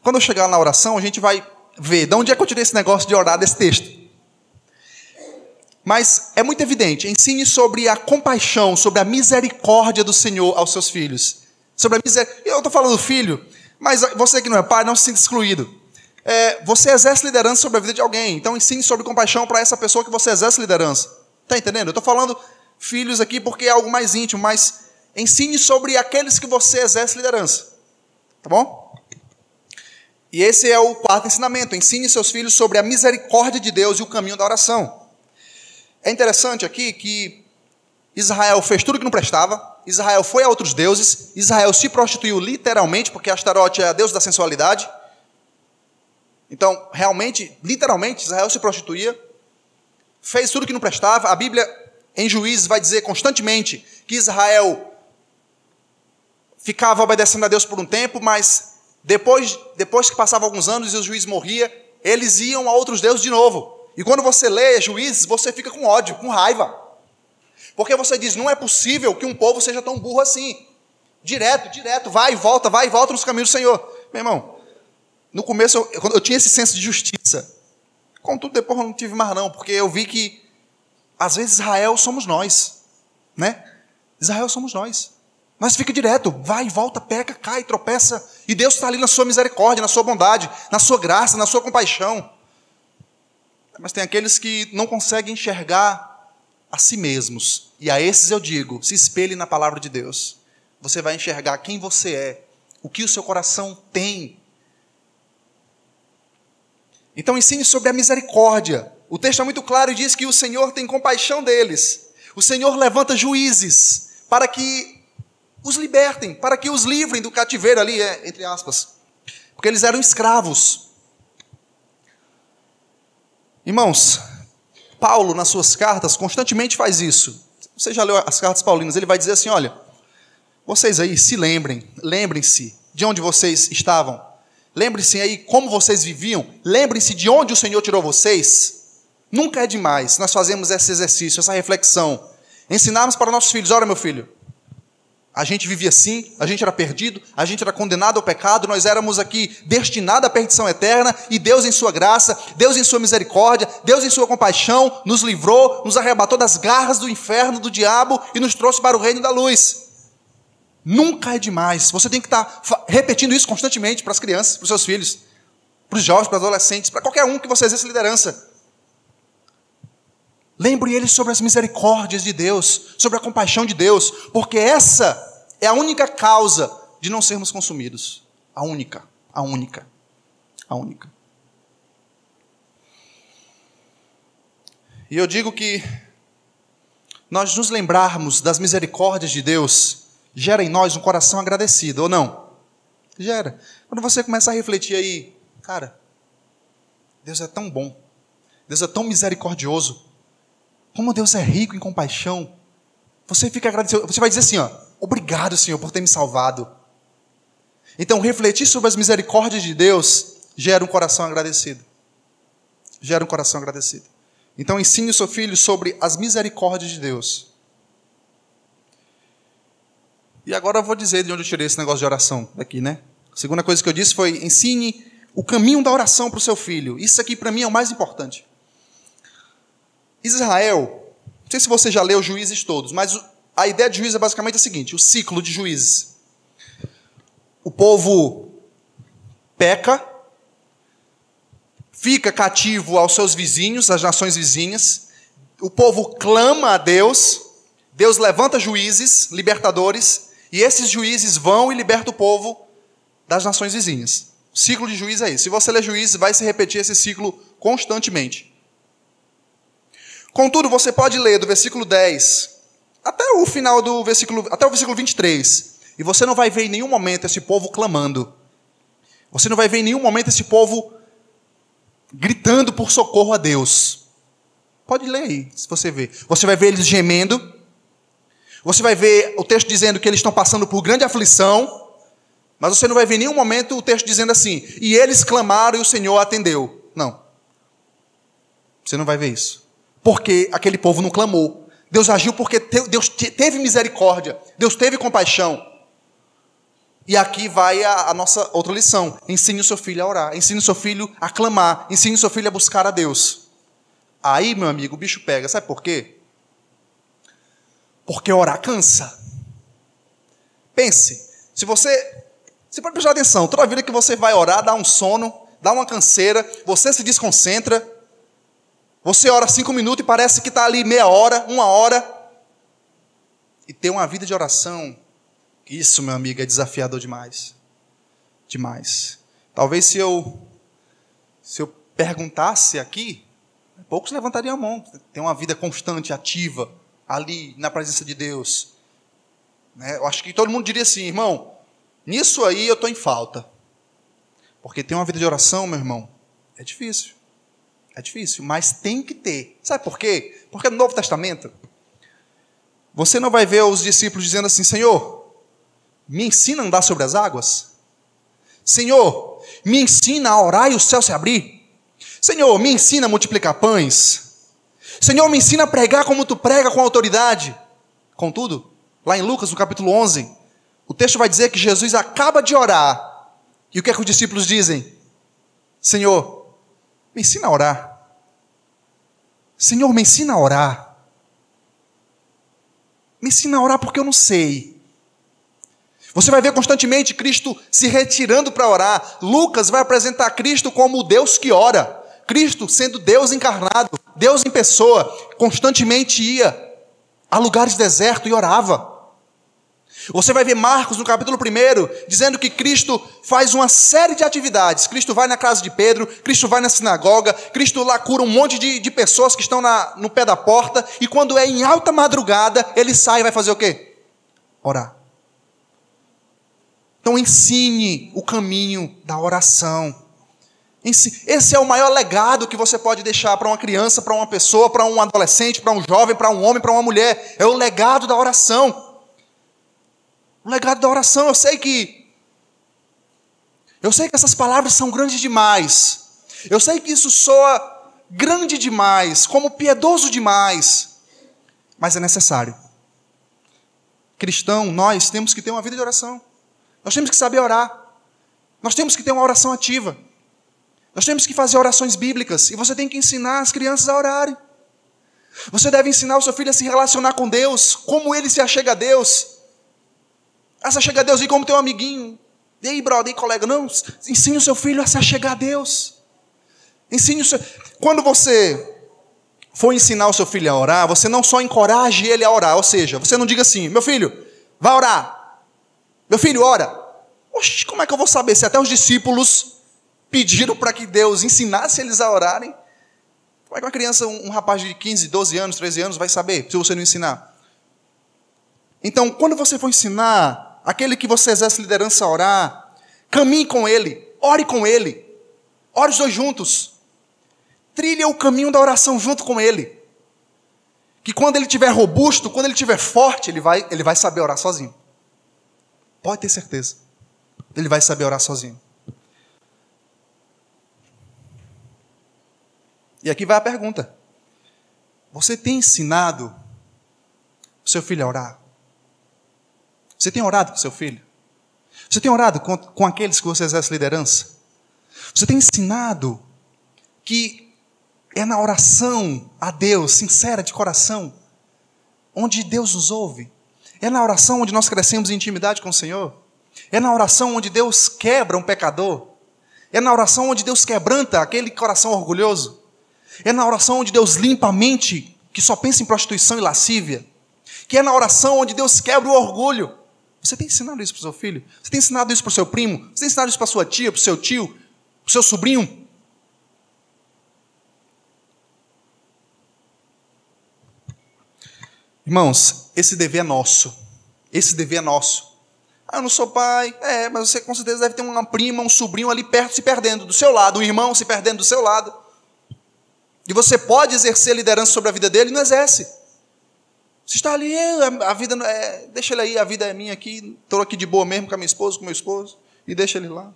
Quando eu chegar na oração, a gente vai ver de onde é que eu tirei esse negócio de orar desse texto. Mas é muito evidente, ensine sobre a compaixão, sobre a misericórdia do Senhor aos seus filhos. Sobre a. Eu estou falando filho, mas você que não é pai, não se sinta excluído. É, você exerce liderança sobre a vida de alguém, então ensine sobre compaixão para essa pessoa que você exerce liderança. Está entendendo? Eu estou falando filhos aqui porque é algo mais íntimo, mas ensine sobre aqueles que você exerce liderança. Tá bom? E esse é o quarto ensinamento. Ensine seus filhos sobre a misericórdia de Deus e o caminho da oração. É interessante aqui que Israel fez tudo que não prestava, Israel foi a outros deuses, Israel se prostituiu literalmente, porque Astarote é a deusa da sensualidade. Então, realmente, literalmente, Israel se prostituía, fez tudo que não prestava. A Bíblia, em Juízes, vai dizer constantemente que Israel ficava obedecendo a Deus por um tempo, mas depois, depois que passavam alguns anos e o juiz morria, eles iam a outros deuses de novo. E quando você lê juízes, você fica com ódio, com raiva. Porque você diz: não é possível que um povo seja tão burro assim. Direto, direto, vai e volta, vai e volta nos caminhos do Senhor. Meu irmão, no começo eu, eu tinha esse senso de justiça. Contudo, depois eu não tive mais, não, porque eu vi que às vezes Israel somos nós. Né? Israel somos nós. Mas fica direto, vai volta, peca, cai, tropeça. E Deus está ali na sua misericórdia, na sua bondade, na sua graça, na sua compaixão. Mas tem aqueles que não conseguem enxergar a si mesmos. E a esses eu digo: se espelhe na palavra de Deus. Você vai enxergar quem você é, o que o seu coração tem. Então ensine sobre a misericórdia, O texto é muito claro e diz que o Senhor tem compaixão deles. O Senhor levanta juízes para que os libertem, para que os livrem do cativeiro ali, é, entre aspas. Porque eles eram escravos. Irmãos, Paulo, nas suas cartas, constantemente faz isso. Você já leu as cartas paulinas? Ele vai dizer assim: olha, vocês aí se lembrem, lembrem-se de onde vocês estavam. Lembrem-se aí como vocês viviam. Lembrem-se de onde o Senhor tirou vocês. Nunca é demais nós fazemos esse exercício, essa reflexão. Ensinarmos para nossos filhos: olha, meu filho, a gente vivia assim, a gente era perdido, a gente era condenado ao pecado, nós éramos aqui destinados à perdição eterna, e Deus, em Sua graça, Deus, em Sua misericórdia, Deus, em Sua compaixão, nos livrou, nos arrebatou das garras do inferno, do diabo e nos trouxe para o reino da luz. Nunca é demais. Você tem que estar repetindo isso constantemente para as crianças, para os seus filhos, para os jovens, para os adolescentes, para qualquer um que você exerça liderança. Lembre eles sobre as misericórdias de Deus, sobre a compaixão de Deus, porque essa é a única causa de não sermos consumidos. A única, a única, a única. E eu digo que nós nos lembrarmos das misericórdias de Deus gera em nós um coração agradecido, ou não? Gera. Quando você começa a refletir aí, cara, Deus é tão bom, Deus é tão misericordioso, como Deus é rico em compaixão. Você fica agradecido. Você vai dizer assim, ó, obrigado, Senhor, por ter me salvado. Então, refletir sobre as misericórdias de Deus gera um coração agradecido. Gera um coração agradecido. Então, ensine o seu filho sobre as misericórdias de Deus. E agora eu vou dizer de onde eu tirei esse negócio de oração daqui, né? A segunda coisa que eu disse foi: ensine o caminho da oração para o seu filho. Isso aqui para mim é o mais importante. Israel, não sei se você já leu Juízes todos, mas a ideia de juízes é basicamente a seguinte: o ciclo de juízes. O povo peca, fica cativo aos seus vizinhos, às nações vizinhas, o povo clama a Deus, Deus levanta juízes, libertadores, e esses juízes vão e libertam o povo das nações vizinhas. O ciclo de juízes é esse. Se você ler juízes, vai se repetir esse ciclo constantemente. Contudo, você pode ler do versículo 10 até o final do versículo, até o versículo 23, e você não vai ver em nenhum momento esse povo clamando. Você não vai ver em nenhum momento esse povo gritando por socorro a Deus. Pode ler aí, se você ver. Você vai ver eles gemendo. Você vai ver o texto dizendo que eles estão passando por grande aflição. Mas você não vai ver em nenhum momento o texto dizendo assim: e eles clamaram e o Senhor atendeu. Não. Você não vai ver isso porque aquele povo não clamou. Deus agiu porque Deus teve misericórdia, Deus teve compaixão. E aqui vai a, a, nossa outra lição: ensine o seu filho a orar, ensine o seu filho a clamar, ensine o seu filho a buscar a Deus. Aí, meu amigo, o bicho pega, sabe por quê? Porque orar cansa. Pense, se você. Você pode prestar atenção, toda vida que você vai orar, dá um sono, dá uma canseira, você se desconcentra, você ora cinco minutos e parece que está ali meia hora, uma hora. E ter uma vida de oração, isso, meu amigo, é desafiador demais. Demais. Talvez se eu, se eu perguntasse aqui, poucos levantariam a mão. Ter uma vida constante, ativa, ali, na presença de Deus. Né? Eu acho que todo mundo diria assim, irmão, nisso aí eu estou em falta. Porque ter uma vida de oração, meu irmão, é difícil. É difícil, mas tem que ter. Sabe por quê? Porque no Novo Testamento, você não vai ver os discípulos dizendo assim: Senhor, me ensina a andar sobre as águas. Senhor, me ensina a orar e o céu se abrir. Senhor, me ensina a multiplicar pães. Senhor, me ensina a pregar como tu prega com autoridade. Contudo, lá em Lucas, no capítulo 11, o texto vai dizer que Jesus acaba de orar. E o que é que os discípulos dizem? Senhor, me ensina a orar. Senhor, me ensina a orar. Me ensina a orar porque eu não sei. Você vai ver constantemente Cristo se retirando para orar. Lucas vai apresentar Cristo como o Deus que ora. Cristo sendo Deus encarnado, Deus em pessoa, constantemente ia a lugares desertos e orava. Você vai ver Marcos no capítulo 1 dizendo que Cristo faz uma série de atividades. Cristo vai na casa de Pedro, Cristo vai na sinagoga, Cristo lá cura um monte de, de pessoas que estão na, no pé da porta, e quando é em alta madrugada, ele sai e vai fazer o quê? Orar. Então ensine o caminho da oração. Esse é o maior legado que você pode deixar para uma criança, para uma pessoa, para um adolescente, para um jovem, para um homem, para uma mulher. É o legado da oração. O legado da oração, eu sei que. Eu sei que essas palavras são grandes demais. Eu sei que isso soa grande demais, como piedoso demais. Mas é necessário. Cristão, nós temos que ter uma vida de oração. Nós temos que saber orar. Nós temos que ter uma oração ativa. Nós temos que fazer orações bíblicas. E você tem que ensinar as crianças a orarem. Você deve ensinar o seu filho a se relacionar com Deus, como ele se achega a Deus. Ah, você chega a Deus e como teu amiguinho. E aí, brother, e colega? Não, ensine o seu filho a se achegar a Deus. Ensine o seu... Quando você for ensinar o seu filho a orar, você não só encoraje ele a orar, ou seja, você não diga assim, meu filho, vai orar. Meu filho, ora. Oxe, como é que eu vou saber se até os discípulos pediram para que Deus ensinasse eles a orarem? Como é que uma criança, um rapaz de 15, 12 anos, 13 anos vai saber se você não ensinar? Então, quando você for ensinar aquele que você exerce liderança a orar, caminhe com ele, ore com ele, ore os dois juntos. Trilhe o caminho da oração junto com ele. Que quando ele estiver robusto, quando ele estiver forte, ele vai, ele vai saber orar sozinho. Pode ter certeza. Ele vai saber orar sozinho. E aqui vai a pergunta: Você tem ensinado o seu filho a orar? Você tem orado com seu filho? Você tem orado com, com aqueles que você exerce liderança? Você tem ensinado que é na oração a Deus, sincera de coração, onde Deus nos ouve? É na oração onde nós crescemos em intimidade com o Senhor? É na oração onde Deus quebra um pecador? É na oração onde Deus quebranta aquele coração orgulhoso? É na oração onde Deus limpa a mente que só pensa em prostituição e lascívia? Que é na oração onde Deus quebra o orgulho? Você tem ensinado isso para o seu filho? Você tem ensinado isso para o seu primo? Você tem ensinado isso para sua tia, para o seu tio, para o seu sobrinho? Irmãos, esse dever é nosso. Esse dever é nosso. Ah, eu não sou pai. É, mas você com certeza deve ter uma prima, um sobrinho ali perto se perdendo do seu lado, um irmão se perdendo do seu lado. E você pode exercer liderança sobre a vida dele não exerce. Você está ali, a vida é, deixa ele aí, a vida é minha aqui, estou aqui de boa mesmo com a minha esposa, com meu esposo, e deixa ele lá.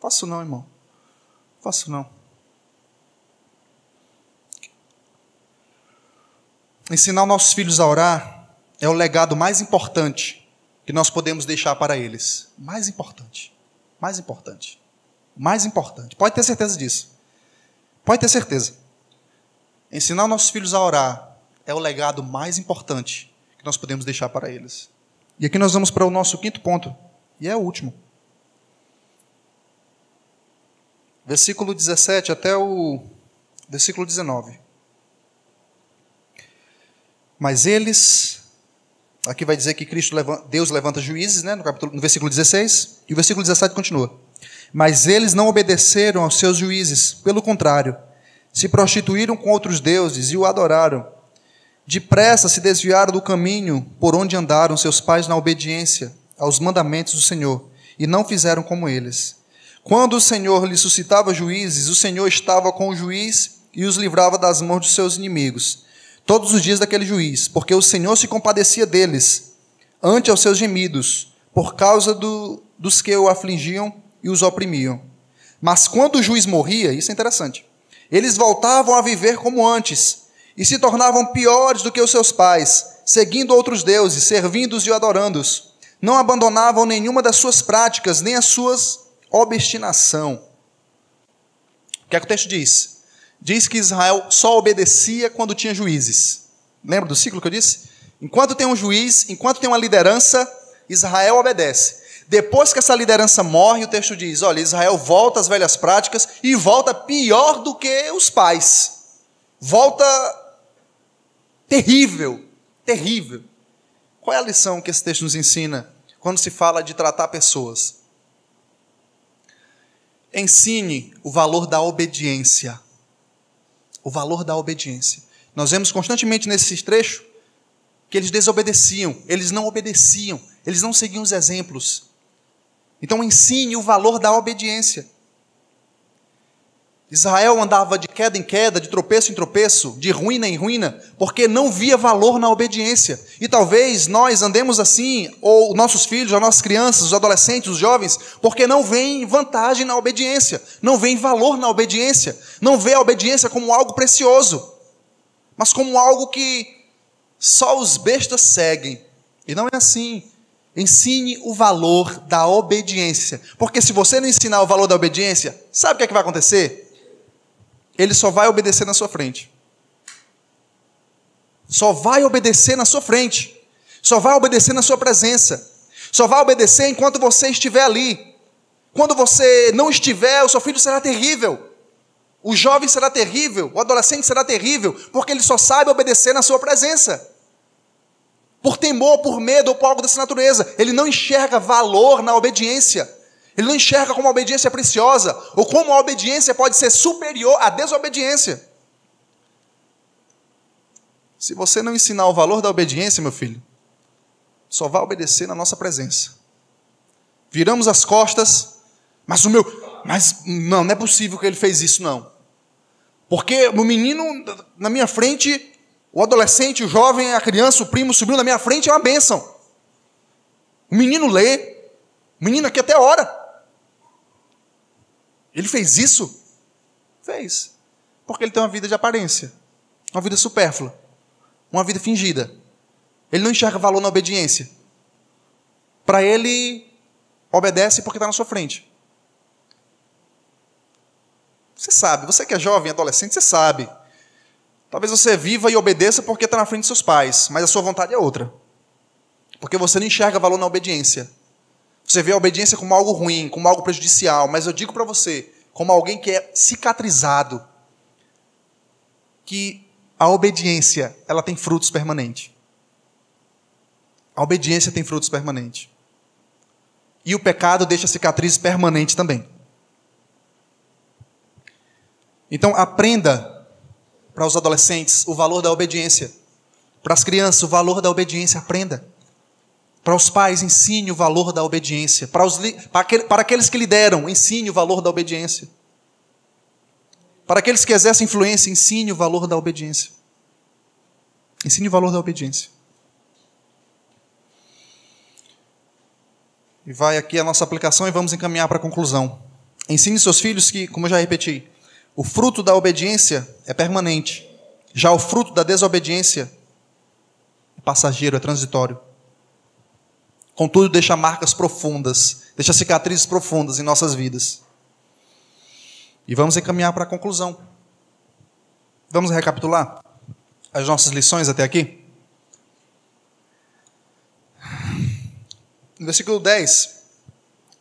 Faço não, irmão. Faço não. Ensinar nossos filhos a orar é o legado mais importante que nós podemos deixar para eles. Mais importante. Mais importante. Mais importante. Pode ter certeza disso. Pode ter certeza. Ensinar nossos filhos a orar é o legado mais importante que nós podemos deixar para eles. E aqui nós vamos para o nosso quinto ponto, e é o último. Versículo 17 até o versículo 19. Mas eles, aqui vai dizer que Cristo levanta, Deus levanta juízes, né, no, capítulo, no versículo 16, e o versículo 17 continua. Mas eles não obedeceram aos seus juízes, pelo contrário, se prostituíram com outros deuses e o adoraram. Depressa se desviaram do caminho por onde andaram seus pais na obediência aos mandamentos do Senhor, e não fizeram como eles. Quando o Senhor lhe suscitava juízes, o Senhor estava com o juiz e os livrava das mãos de seus inimigos, todos os dias daquele juiz, porque o Senhor se compadecia deles, ante aos seus gemidos, por causa do, dos que o afligiam e os oprimiam. Mas quando o juiz morria, isso é interessante, eles voltavam a viver como antes, e se tornavam piores do que os seus pais, seguindo outros deuses, servindo-os e adorando-os. Não abandonavam nenhuma das suas práticas, nem as suas obstinação. O que é que o texto diz? Diz que Israel só obedecia quando tinha juízes. Lembra do ciclo que eu disse? Enquanto tem um juiz, enquanto tem uma liderança, Israel obedece. Depois que essa liderança morre, o texto diz: olha, Israel volta às velhas práticas e volta pior do que os pais. Volta terrível, terrível. Qual é a lição que esse texto nos ensina quando se fala de tratar pessoas? Ensine o valor da obediência. O valor da obediência. Nós vemos constantemente nesse trecho que eles desobedeciam, eles não obedeciam, eles não seguiam os exemplos. Então ensine o valor da obediência. Israel andava de queda em queda, de tropeço em tropeço, de ruína em ruína, porque não via valor na obediência. E talvez nós andemos assim, ou nossos filhos, as nossas crianças, os adolescentes, os jovens, porque não veem vantagem na obediência, não veem valor na obediência, não vê a obediência como algo precioso, mas como algo que só os bestas seguem. E não é assim. Ensine o valor da obediência. Porque se você não ensinar o valor da obediência, sabe o que, é que vai acontecer? Ele só vai obedecer na sua frente. Só vai obedecer na sua frente. Só vai obedecer na sua presença. Só vai obedecer enquanto você estiver ali. Quando você não estiver, o seu filho será terrível. O jovem será terrível, o adolescente será terrível, porque ele só sabe obedecer na sua presença. Por temor, por medo ou por algo dessa natureza. Ele não enxerga valor na obediência. Ele não enxerga como a obediência é preciosa, ou como a obediência pode ser superior à desobediência. Se você não ensinar o valor da obediência, meu filho, só vai obedecer na nossa presença. Viramos as costas, mas o meu. Mas não, não é possível que ele fez isso, não. Porque o menino na minha frente, o adolescente, o jovem, a criança, o primo subiu na minha frente é uma bênção. O menino lê, o menino aqui até ora. Ele fez isso? Fez. Porque ele tem uma vida de aparência, uma vida supérflua, uma vida fingida. Ele não enxerga valor na obediência. Para ele, obedece porque está na sua frente. Você sabe, você que é jovem, adolescente, você sabe. Talvez você viva e obedeça porque está na frente de seus pais, mas a sua vontade é outra. Porque você não enxerga valor na obediência. Você vê a obediência como algo ruim, como algo prejudicial, mas eu digo para você, como alguém que é cicatrizado, que a obediência, ela tem frutos permanentes. A obediência tem frutos permanentes. E o pecado deixa cicatrizes permanentes também. Então aprenda para os adolescentes o valor da obediência. Para as crianças, o valor da obediência, aprenda. Para os pais, ensine o valor da obediência. Para, os, para aqueles que lideram, ensine o valor da obediência. Para aqueles que exercem influência, ensine o valor da obediência. Ensine o valor da obediência. E vai aqui a nossa aplicação e vamos encaminhar para a conclusão. Ensine seus filhos que, como eu já repeti, o fruto da obediência é permanente. Já o fruto da desobediência é passageiro, é transitório. Contudo, deixa marcas profundas, deixa cicatrizes profundas em nossas vidas. E vamos encaminhar para a conclusão. Vamos recapitular as nossas lições até aqui? No versículo 10,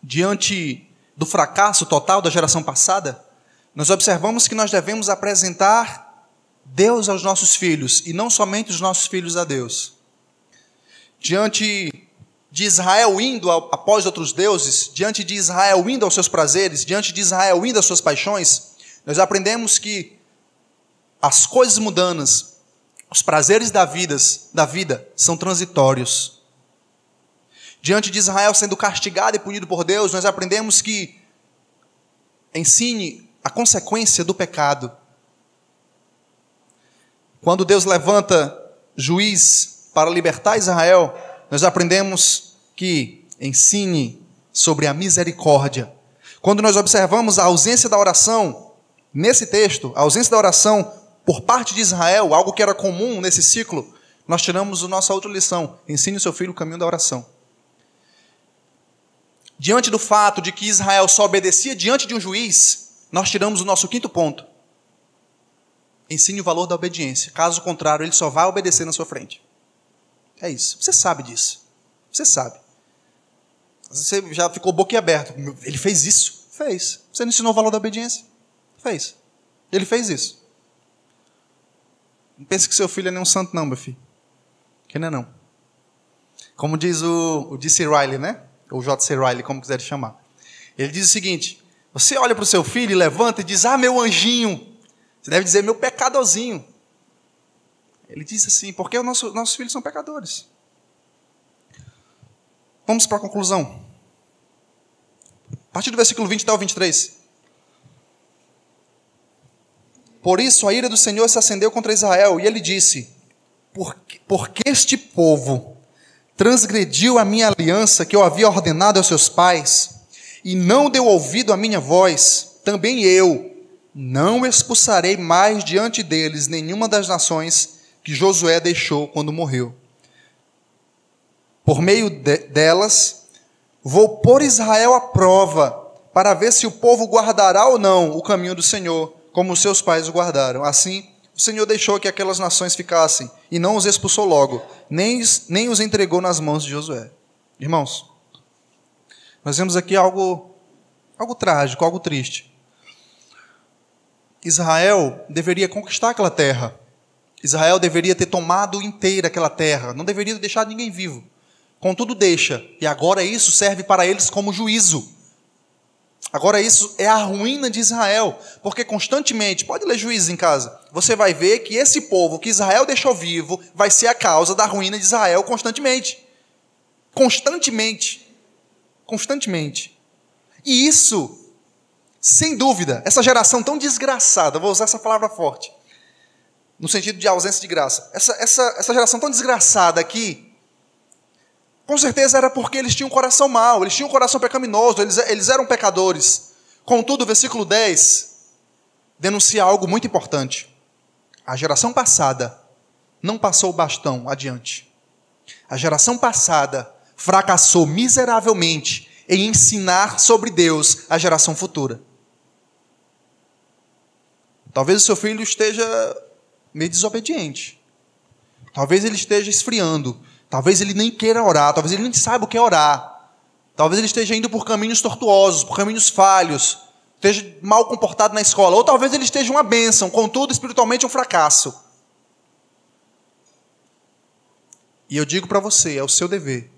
diante do fracasso total da geração passada, nós observamos que nós devemos apresentar Deus aos nossos filhos e não somente os nossos filhos a Deus. Diante de Israel indo após outros deuses, diante de Israel indo aos seus prazeres, diante de Israel indo às suas paixões, nós aprendemos que as coisas mundanas, os prazeres da vida, da vida são transitórios. Diante de Israel sendo castigado e punido por Deus, nós aprendemos que ensine a consequência do pecado. Quando Deus levanta juiz para libertar Israel, nós aprendemos que ensine sobre a misericórdia. Quando nós observamos a ausência da oração, nesse texto, a ausência da oração por parte de Israel, algo que era comum nesse ciclo, nós tiramos a nossa outra lição: ensine o seu filho o caminho da oração. Diante do fato de que Israel só obedecia diante de um juiz, nós tiramos o nosso quinto ponto. Ensine o valor da obediência. Caso contrário, ele só vai obedecer na sua frente. É isso. Você sabe disso. Você sabe. Você já ficou boquiaberto. Ele fez isso? Fez. Você não ensinou o valor da obediência? Fez. Ele fez isso. Não pense que seu filho é nem um santo, não, meu filho. Que não é não. Como diz o, o D.C. Riley, né? Ou J.C. Riley, como quiser chamar. Ele diz o seguinte: você olha para o seu filho levanta e diz, ah, meu anjinho. Você deve dizer, meu pecadorzinho. Ele diz assim, porque nosso, nossos filhos são pecadores. Vamos para a conclusão. A partir do versículo 20 até o 23. Por isso a ira do Senhor se acendeu contra Israel, e ele disse: Porque, porque este povo transgrediu a minha aliança que eu havia ordenado aos seus pais, e não deu ouvido à minha voz, também eu não expulsarei mais diante deles nenhuma das nações que Josué deixou quando morreu. Por meio de, delas, vou pôr Israel à prova, para ver se o povo guardará ou não o caminho do Senhor, como seus pais o guardaram. Assim, o Senhor deixou que aquelas nações ficassem, e não os expulsou logo, nem, nem os entregou nas mãos de Josué. Irmãos, nós vemos aqui algo, algo trágico, algo triste. Israel deveria conquistar aquela terra. Israel deveria ter tomado inteira aquela terra, não deveria deixar ninguém vivo. Contudo, deixa, e agora isso serve para eles como juízo. Agora, isso é a ruína de Israel, porque constantemente, pode ler juízes em casa, você vai ver que esse povo que Israel deixou vivo vai ser a causa da ruína de Israel constantemente. Constantemente. Constantemente. E isso, sem dúvida, essa geração tão desgraçada, vou usar essa palavra forte, no sentido de ausência de graça. Essa, essa, essa geração tão desgraçada aqui, com certeza era porque eles tinham um coração mau, eles tinham um coração pecaminoso, eles, eles eram pecadores. Contudo, o versículo 10 denuncia algo muito importante. A geração passada não passou o bastão adiante. A geração passada fracassou miseravelmente em ensinar sobre Deus à geração futura. Talvez o seu filho esteja meio desobediente. Talvez ele esteja esfriando. Talvez ele nem queira orar. Talvez ele nem saiba o que é orar. Talvez ele esteja indo por caminhos tortuosos, por caminhos falhos. Esteja mal comportado na escola. Ou talvez ele esteja uma bênção, contudo, espiritualmente um fracasso. E eu digo para você: é o seu dever.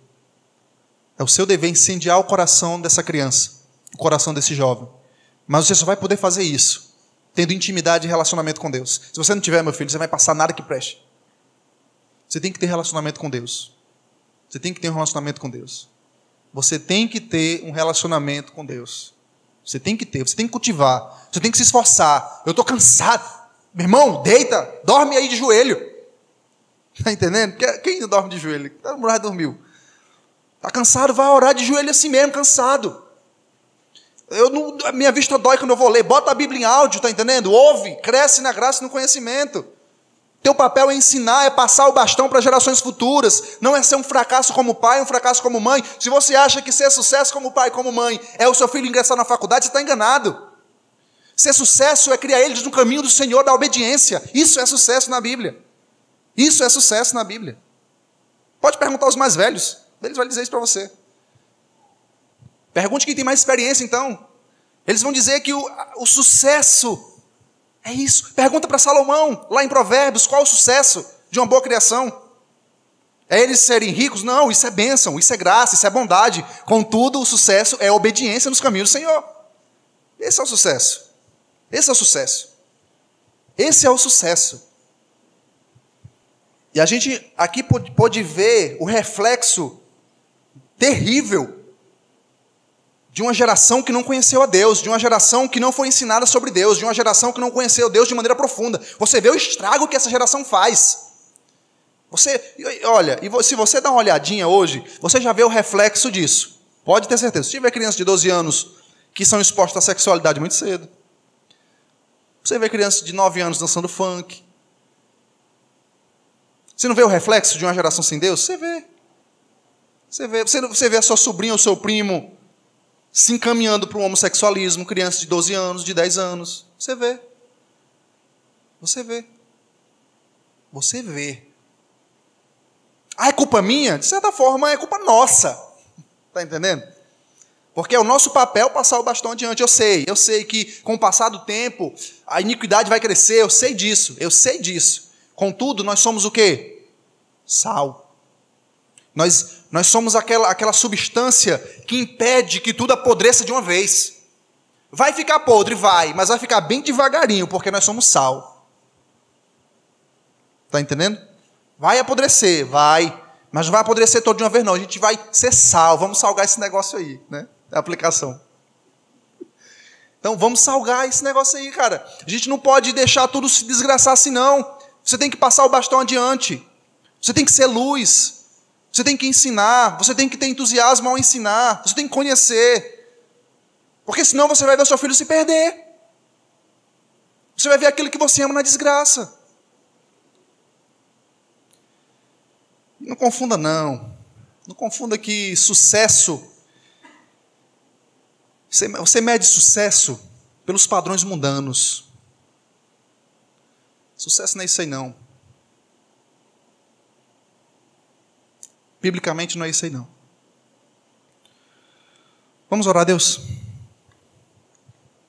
É o seu dever incendiar o coração dessa criança, o coração desse jovem. Mas você só vai poder fazer isso tendo intimidade e relacionamento com Deus. Se você não tiver, meu filho, você vai passar nada que preste. Você tem que ter relacionamento com Deus. Você tem que ter um relacionamento com Deus. Você tem que ter um relacionamento com Deus. Você tem que ter, você tem que cultivar, você tem que se esforçar. Eu estou cansado. Meu irmão, deita, dorme aí de joelho. Está entendendo? Quem não dorme de joelho? Mundo já dormiu. Está cansado, vai orar de joelho assim mesmo, cansado. Eu não, minha vista dói quando eu vou ler. Bota a Bíblia em áudio, tá entendendo? Ouve, cresce na graça e no conhecimento. Teu papel é ensinar, é passar o bastão para gerações futuras. Não é ser um fracasso como pai, um fracasso como mãe. Se você acha que ser sucesso como pai, como mãe, é o seu filho ingressar na faculdade, você está enganado. Ser sucesso é criar eles no caminho do Senhor da obediência. Isso é sucesso na Bíblia. Isso é sucesso na Bíblia. Pode perguntar aos mais velhos. Eles vão dizer isso para você. Pergunte quem tem mais experiência, então. Eles vão dizer que o, o sucesso é isso. Pergunta para Salomão, lá em Provérbios, qual o sucesso de uma boa criação? É eles serem ricos? Não, isso é bênção, isso é graça, isso é bondade. Contudo, o sucesso é obediência nos caminhos do Senhor. Esse é o sucesso. Esse é o sucesso. Esse é o sucesso. E a gente aqui pode ver o reflexo terrível de uma geração que não conheceu a Deus, de uma geração que não foi ensinada sobre Deus, de uma geração que não conheceu Deus de maneira profunda. Você vê o estrago que essa geração faz. Você, olha, e se você dá uma olhadinha hoje, você já vê o reflexo disso. Pode ter certeza. Se tiver crianças de 12 anos que são expostas à sexualidade muito cedo. Você vê crianças de 9 anos dançando funk. Você não vê o reflexo de uma geração sem Deus? Você vê. Você vê, você, você vê a sua sobrinha ou seu primo se encaminhando para o homossexualismo, crianças de 12 anos, de 10 anos. Você vê. Você vê. Você vê. Ah, é culpa minha? De certa forma, é culpa nossa. Está entendendo? Porque é o nosso papel passar o bastão adiante. Eu sei, eu sei que com o passar do tempo a iniquidade vai crescer, eu sei disso, eu sei disso. Contudo, nós somos o quê? Sal. Nós, nós somos aquela, aquela substância que impede que tudo apodreça de uma vez. Vai ficar podre, vai, mas vai ficar bem devagarinho, porque nós somos sal. Está entendendo? Vai apodrecer, vai, mas não vai apodrecer todo de uma vez, não. A gente vai ser sal, vamos salgar esse negócio aí, né? É a aplicação. Então vamos salgar esse negócio aí, cara. A gente não pode deixar tudo se desgraçar assim, não. Você tem que passar o bastão adiante. Você tem que ser luz. Você tem que ensinar, você tem que ter entusiasmo ao ensinar, você tem que conhecer. Porque senão você vai ver seu filho se perder. Você vai ver aquilo que você ama na desgraça. Não confunda, não. Não confunda que sucesso. Você mede sucesso pelos padrões mundanos. Sucesso não é isso aí, não. Biblicamente não é isso aí não. Vamos orar a Deus.